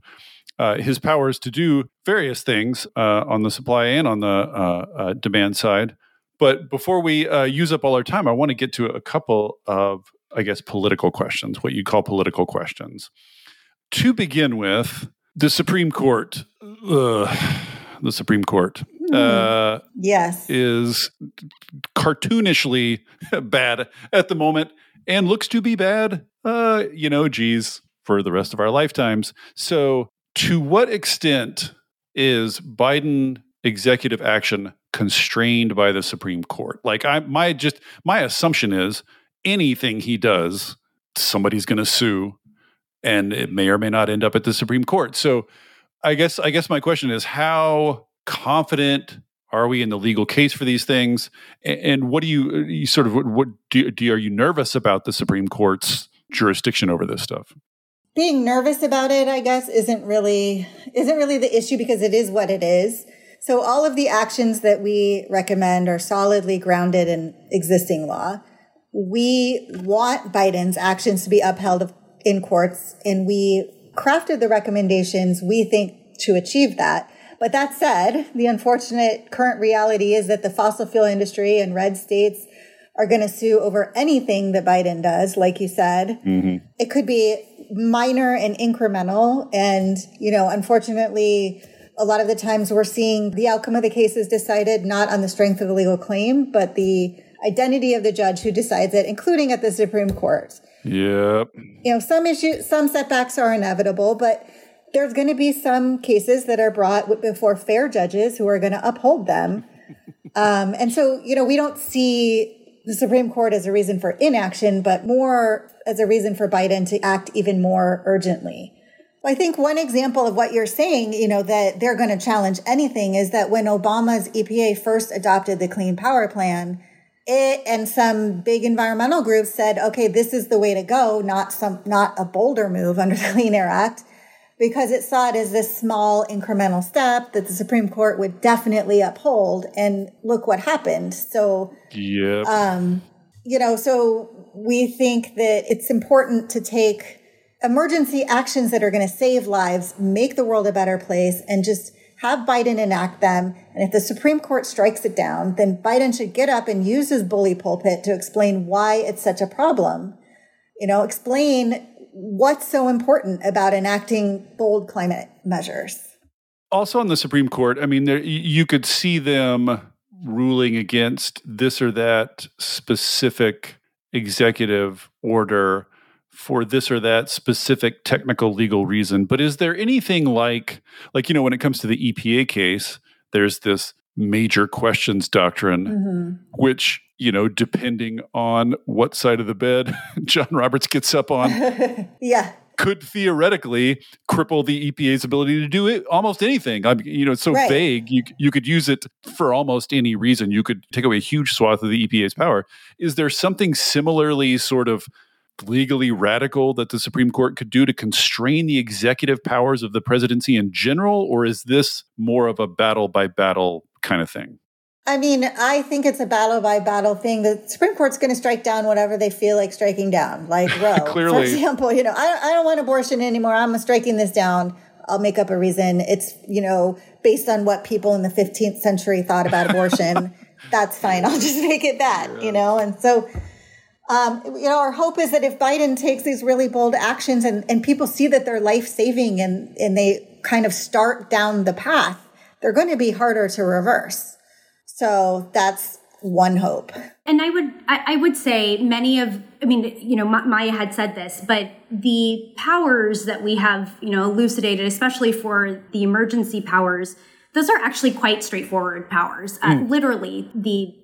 uh, his powers to do various things uh, on the supply and on the uh, uh demand side. But before we use up all our time, I want to get to a couple of, I guess, political questions, what you call political questions. To begin with, the Supreme Court, the Supreme Court, mm. yes, is cartoonishly bad at the moment and looks to be bad. you know, geez, for the rest of our lifetimes. So to what extent is Biden executive action constrained by the Supreme Court? Like I my just my assumption is anything he does somebody's going to sue and it may or may not end up at the Supreme Court. So I guess I guess my question is how confident are we in the legal case for these things and, what do you, uh, you sort of what do, do are you nervous about the Supreme Court's jurisdiction over this stuff? being nervous about it, I guess, isn't really isn't really the issue because it is what it is. So all of the actions that we recommend are solidly grounded in existing law. We want Biden's actions to be upheld in courts, and we crafted the recommendations we think to achieve that. But that said, the unfortunate current reality is that the fossil fuel industry and red states are going to sue over anything that Biden does, like you said. Mm-hmm. It could be minor and incremental. And, you know, unfortunately, a lot of the times we're seeing the outcome of the case is decided not on the strength of the legal claim, but the identity of the judge who decides it, including at the Supreme Court. Yep. You know, some issues, some setbacks are inevitable, but there's going to be some cases that are brought before fair judges who are going to uphold them. Um, and so, you know, we don't see the Supreme Court as a reason for inaction, but more as a reason for Biden to act even more urgently. I think one example of what you're saying, you know, that they're going to challenge anything is that when Obama's EPA first adopted the Clean Power Plan, it and some big environmental groups said, okay, this is the way to go, not some, not a bolder move under the Clean Air Act because it saw it as this small incremental step that the Supreme Court would definitely uphold. And look what happened. So, yeah, um, you know, so we think that it's important to take emergency actions that are going to save lives, make the world a better place, and just have Biden enact them. And if the Supreme Court strikes it down, then Biden should get up and use his bully pulpit to explain why it's such a problem. You know, explain what's so important about enacting bold climate measures? Also, on the Supreme Court, I mean, there, you could see them ruling against this or that specific executive order for this or that specific technical legal reason. But is there anything like, like, you know, when it comes to the EPA case, there's this major questions doctrine, mm-hmm. which, you know, depending on what side of the bed John Roberts gets up on. yeah could theoretically cripple the EPA's ability to do it, almost anything. I mean, you know, it's so right. vague. You you could use it for almost any reason. You could take away a huge swath of the EPA's power. Is there something similarly sort of legally radical that the Supreme Court could do to constrain the executive powers of the presidency in general, or is this more of a battle by battle kind of thing? I mean, I think it's a battle by battle thing. The Supreme Court's going to strike down whatever they feel like striking down, like Roe. Clearly. For example, you know, I, I don't want abortion anymore. I'm striking this down. I'll make up a reason. It's, you know, based on what people in the 15th century thought about abortion. That's fine. I'll just make it that, yeah. you know? And so, um, you know, our hope is that if Biden takes these really bold actions and, and people see that they're life saving and, and they kind of start down the path, they're going to be harder to reverse. So that's one hope. And I would I, I would say many of I mean you know Maya had said this, but the powers that we have you know elucidated, especially for the emergency powers, those are actually quite straightforward powers. Uh, mm. Literally, the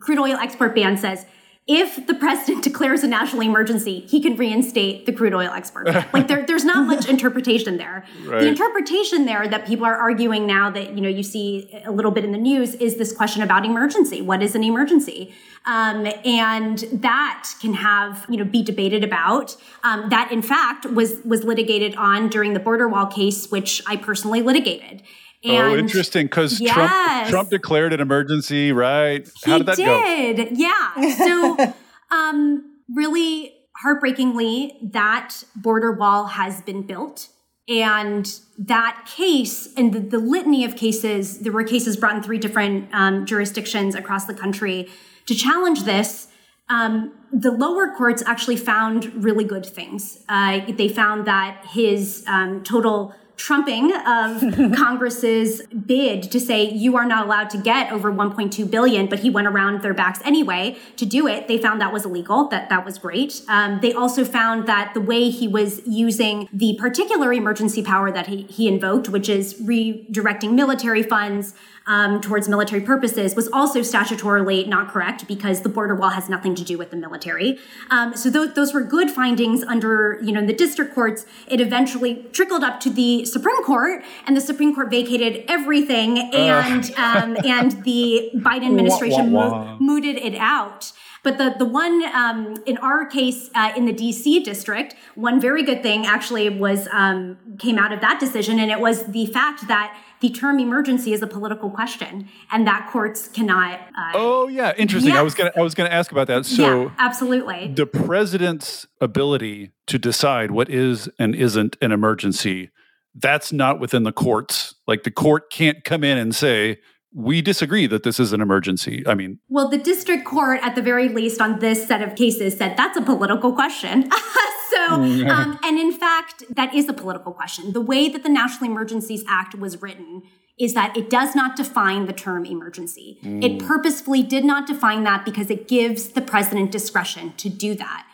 crude oil export ban says if the president declares a national emergency, he can reinstate the crude oil export. like there, there's not much interpretation there. Right. The interpretation there that people are arguing now that you know you see a little bit in the news is this question about emergency. What is an emergency? Um, and that can have you know be debated about. Um, that in fact was was litigated on during the border wall case, which I personally litigated. Oh, and oh, interesting. Because yes. Trump, Trump declared an emergency, right? How did that did. go? Yeah. So, um, really heartbreakingly, that border wall has been built. And that case and the, the litany of cases, there were cases brought in three different um, jurisdictions across the country to challenge this. Um, the lower courts actually found really good things. Uh, they found that his um, total trumping of Congress's bid to say you are not allowed to get over 1.2 billion, but he went around their backs anyway to do it. They found that was illegal. That that was great. Um, they also found that the way he was using the particular emergency power that he, he invoked, which is redirecting military funds um, towards military purposes was also statutorily not correct because the border wall has nothing to do with the military. Um, so those, those were good findings under, you know, in the district courts. It eventually trickled up to the Supreme Court, and the Supreme Court vacated everything, and uh. um, and the Biden administration wah, wah, wah. mooted it out. But the the one um, in our case uh, in the D.C. district, one very good thing actually was um, came out of that decision, and it was the fact that the term emergency is a political question and that courts cannot uh, oh yeah interesting yes. i was gonna i was gonna ask about that so yeah, absolutely the president's ability to decide what is and isn't an emergency that's not within the courts like the court can't come in and say we disagree that this is an emergency. I mean, well, the district court, at the very least, on this set of cases, said that's a political question. so, um, and in fact, that is a political question. The way that the National Emergencies Act was written is that it does not define the term emergency. Mm. It purposefully did not define that because it gives the president discretion to do that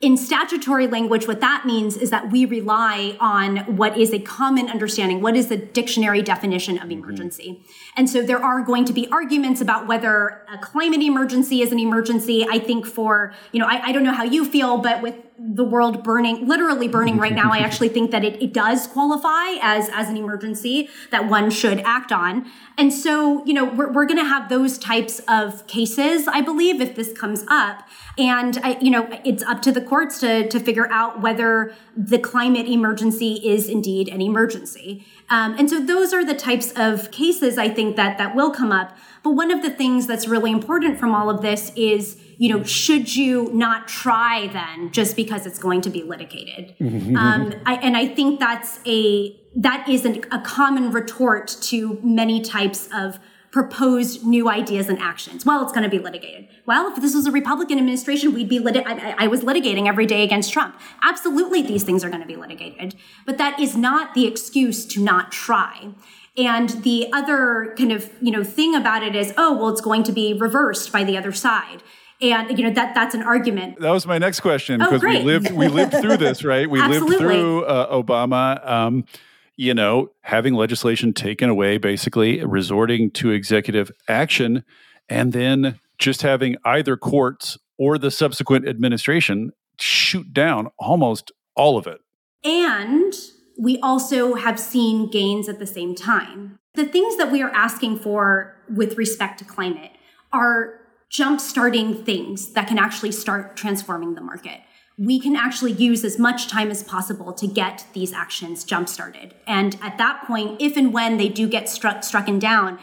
in statutory language, what that means is that we rely on what is a common understanding, what is the dictionary definition of mm-hmm. emergency. Mm-hmm. And so there are going to be arguments about whether a climate emergency is an emergency. I think for, you know, I, I don't know how you feel, but with the world burning, literally burning right now, I actually think that it, it does qualify as, as an emergency that one should act on. And so, you know, we're, we're going to have those types of cases, I believe, if this comes up. And, I, you know, it's up to the courts to, to figure out whether the climate emergency is indeed an emergency. Um, and so those are the types of cases I think that, that will come up. But one of the things that's really important from all of this is, you know, should you not try then just because it's going to be litigated? Mm-hmm. Um, I, and I think that's a that is an, a common retort to many types of proposed new ideas and actions. Well, it's going to be litigated. Well, if this was a Republican administration, we'd be lit- I, I, was litigating every day against Trump. Absolutely, these things are going to be litigated, but that is not the excuse to not try. And the other kind of you know thing about it is, oh, well, it's going to be reversed by the other side. And you know that that's an argument. That was my next question because oh, we lived we lived through this, right? We lived through uh, Obama. Um, you know, having legislation taken away, basically resorting to executive action, and then just having either courts or the subsequent administration shoot down almost all of it. And we also have seen gains at the same time. The things that we are asking for with respect to climate are jump starting things that can actually start transforming the market. We can actually use as much time as possible to get these actions jump started. And at that point, if and when they do get struck, struck down,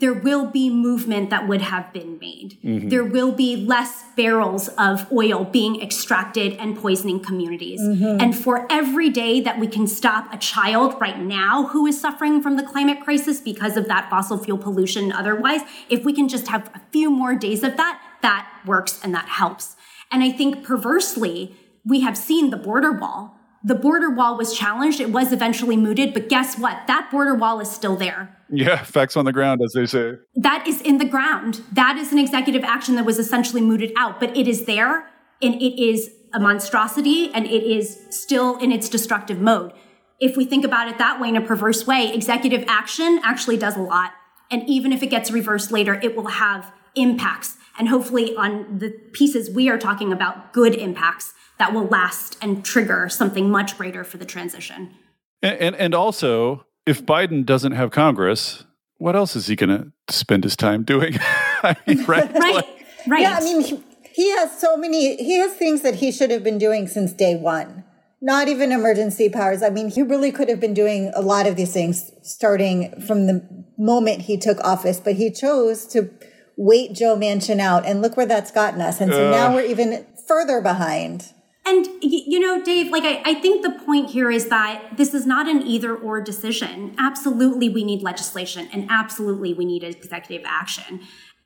there will be movement that would have been made. Mm-hmm. There will be less barrels of oil being extracted and poisoning communities. Mm-hmm. And for every day that we can stop a child right now who is suffering from the climate crisis because of that fossil fuel pollution otherwise, if we can just have a few more days of that, that works and that helps. And I think perversely, we have seen the border wall the border wall was challenged. It was eventually mooted, but guess what? That border wall is still there. Yeah, facts on the ground, as they say. That is in the ground. That is an executive action that was essentially mooted out, but it is there and it is a monstrosity and it is still in its destructive mode. If we think about it that way in a perverse way, executive action actually does a lot. And even if it gets reversed later, it will have impacts. And hopefully, on the pieces we are talking about, good impacts that will last and trigger something much greater for the transition. And, and, and also, if Biden doesn't have Congress, what else is he going to spend his time doing? I mean, right? right. Right. Yeah, I mean, he, he has so many, he has things that he should have been doing since day one. Not even emergency powers. I mean, he really could have been doing a lot of these things starting from the moment he took office, but he chose to wait Joe Manchin out. And look where that's gotten us. And so uh. now we're even further behind. And, you know, Dave, like, I, I think the point here is that this is not an either or decision. Absolutely, we need legislation, and absolutely, we need executive action.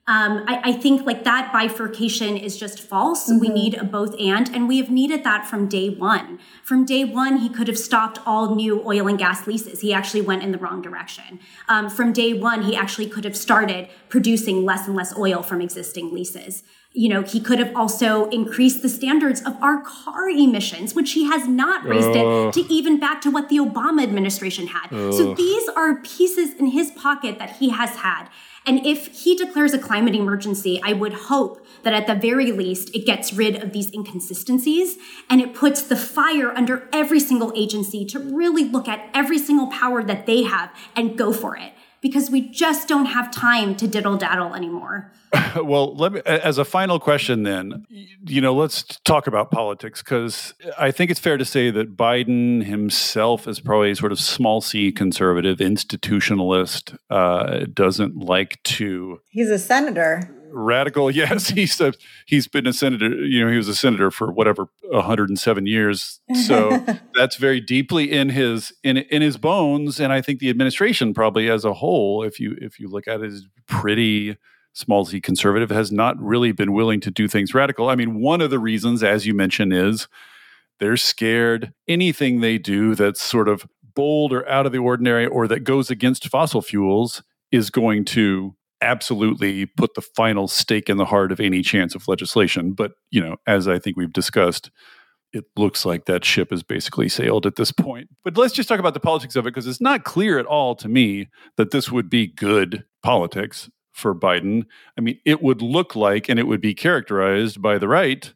Um, I, I, think like that bifurcation is just false. Mm-hmm. We need a both and, and we have needed that from day one. From day one, he could have stopped all new oil and gas leases. He actually went in the wrong direction. Um, from day one, he actually could have started producing less and less oil from existing leases you know, he could have also increased the standards of our car emissions, which he has not raised uh, it to even back to what the Obama administration had. Uh, so these are pieces in his pocket that he has had. And if he declares a climate emergency, I would hope that at the very least it gets rid of these inconsistencies and it puts the fire under every single agency to really look at every single power that they have and go for it because we just don't have time to diddle daddle anymore. well, let me, as a final question, then, you know, let's talk about politics because I think it's fair to say that Biden himself is probably a sort of small c conservative, institutionalist, uh, doesn't like to. He's a senator radical. Yes, he's a, he's been a senator. You know, he was a senator for whatever 107 years. So that's very deeply in his in in his bones. And I think the administration probably as a whole, if you if you look at it, is pretty small z conservative. Has not really been willing to do things radical. I mean, one of the reasons, as you mentioned, is they're scared anything they do that's sort of bold or out of the ordinary or that goes against fossil fuels is going to absolutely put the final stake in the heart of any chance of legislation. But, you know, as I think we've discussed, it looks like that ship has basically sailed at this point. But let's just talk about the politics of it because it's not clear at all to me that this would be good politics for Biden. I mean, it would look like and it would be characterized by the right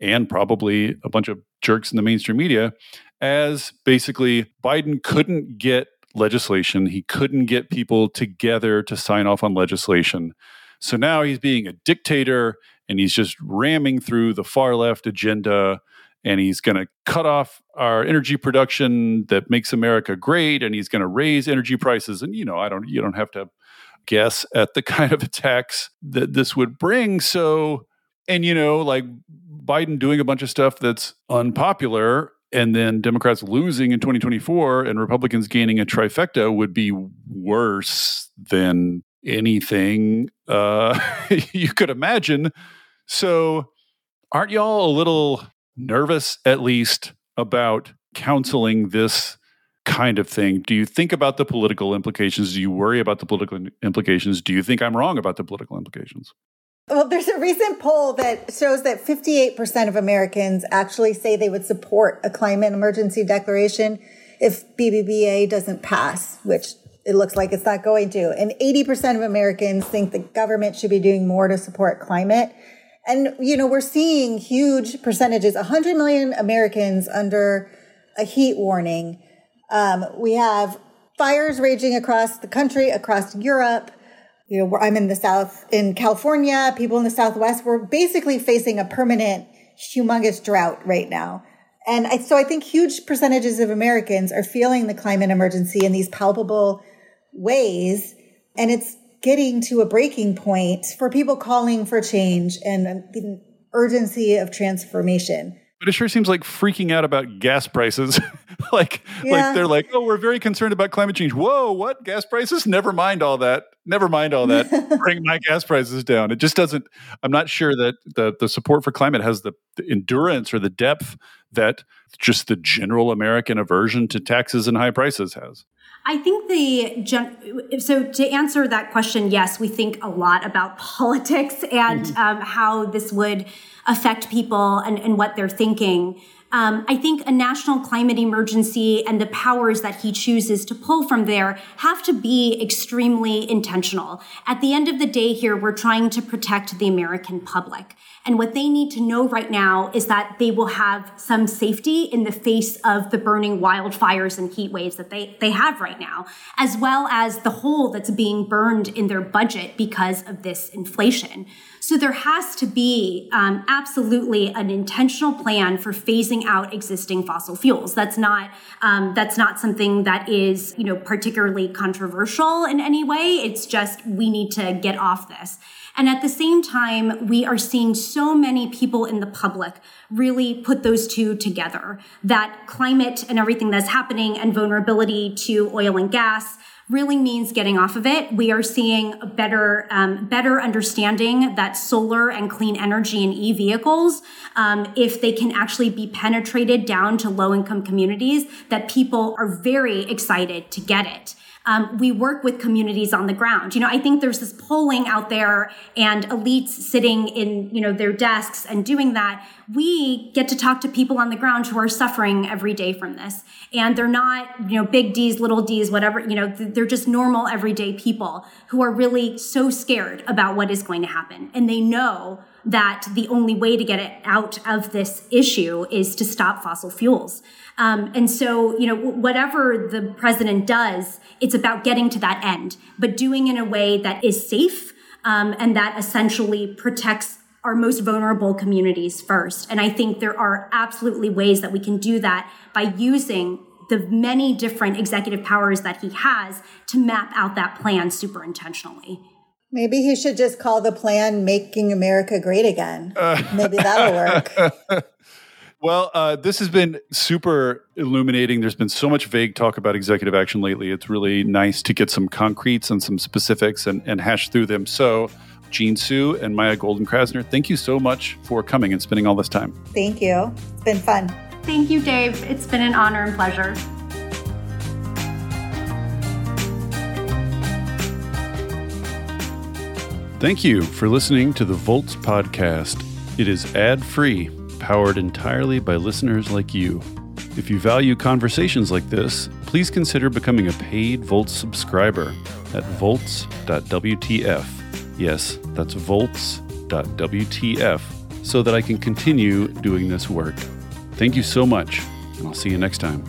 and probably a bunch of jerks in the mainstream media as basically Biden couldn't get legislation. He couldn't get people together to sign off on legislation. So now he's being a dictator and he's just ramming through the far left agenda and he's going to cut off our energy production that makes America great and he's going to raise energy prices and you know I don't you don't have to guess at the kind of attacks that this would bring so and you know like Biden doing a bunch of stuff that's unpopular and then Democrats losing in 2024 and Republicans gaining a trifecta would be worse than anything uh, you could imagine. So, aren't y'all a little nervous, at least, about counseling this kind of thing? Do you think about the political implications? Do you worry about the political implications? Do you think I'm wrong about the political implications? Well, there's a recent poll that shows that 58% of Americans actually say they would support a climate emergency declaration if BBBA doesn't pass, which it looks like it's not going to. And 80% of Americans think the government should be doing more to support climate. And, you know, we're seeing huge percentages, 100 million Americans under a heat warning. Um, we have fires raging across the country, across Europe. You know, I'm in the South, in California, people in the Southwest, we're basically facing a permanent, humongous drought right now. And I, so I think huge percentages of Americans are feeling the climate emergency in these palpable ways. And it's getting to a breaking point for people calling for change and the urgency of transformation. But it sure seems like freaking out about gas prices. like, yeah. like they're like, oh, we're very concerned about climate change. Whoa, what gas prices? Never mind all that. Never mind all that. Bring my gas prices down. It just doesn't. I'm not sure that the the support for climate has the, the endurance or the depth that just the general American aversion to taxes and high prices has. I think the so to answer that question, yes, we think a lot about politics and mm-hmm. um, how this would affect people and, and what they're thinking. Um, I think a national climate emergency and the powers that he chooses to pull from there have to be extremely intentional. At the end of the day, here, we're trying to protect the American public. And what they need to know right now is that they will have some safety in the face of the burning wildfires and heat waves that they, they have right now, as well as the hole that's being burned in their budget because of this inflation. So there has to be um, absolutely an intentional plan for phasing out existing fossil fuels. That's not um, that's not something that is you know particularly controversial in any way. It's just we need to get off this. And at the same time, we are seeing so many people in the public really put those two together that climate and everything that's happening and vulnerability to oil and gas really means getting off of it. We are seeing a better, um, better understanding that solar and clean energy and e vehicles, um, if they can actually be penetrated down to low income communities, that people are very excited to get it um, we work with communities on the ground. You know, I think there's this polling out there and elites sitting in, you know, their desks and doing that. We get to talk to people on the ground who are suffering every day from this. And they're not, you know, big D's, little D's, whatever, you know, they're just normal everyday people who are really so scared about what is going to happen. And they know that the only way to get it out of this issue is to stop fossil fuels. Um, and so, you know, whatever the president does, it's about getting to that end, but doing in a way that is safe um, and that essentially protects our most vulnerable communities first. And I think there are absolutely ways that we can do that by using the many different executive powers that he has to map out that plan super intentionally. Maybe he should just call the plan Making America Great Again. Uh, Maybe that'll work. Well, uh, this has been super illuminating. There's been so much vague talk about executive action lately. It's really nice to get some concretes and some specifics and, and hash through them. So, Jean Su and Maya Golden Krasner, thank you so much for coming and spending all this time. Thank you. It's been fun. Thank you, Dave. It's been an honor and pleasure. Thank you for listening to the Volts podcast. It is ad free powered entirely by listeners like you. If you value conversations like this, please consider becoming a paid Volts subscriber at volts.wtf. Yes, that's volts.wtf, so that I can continue doing this work. Thank you so much, and I'll see you next time.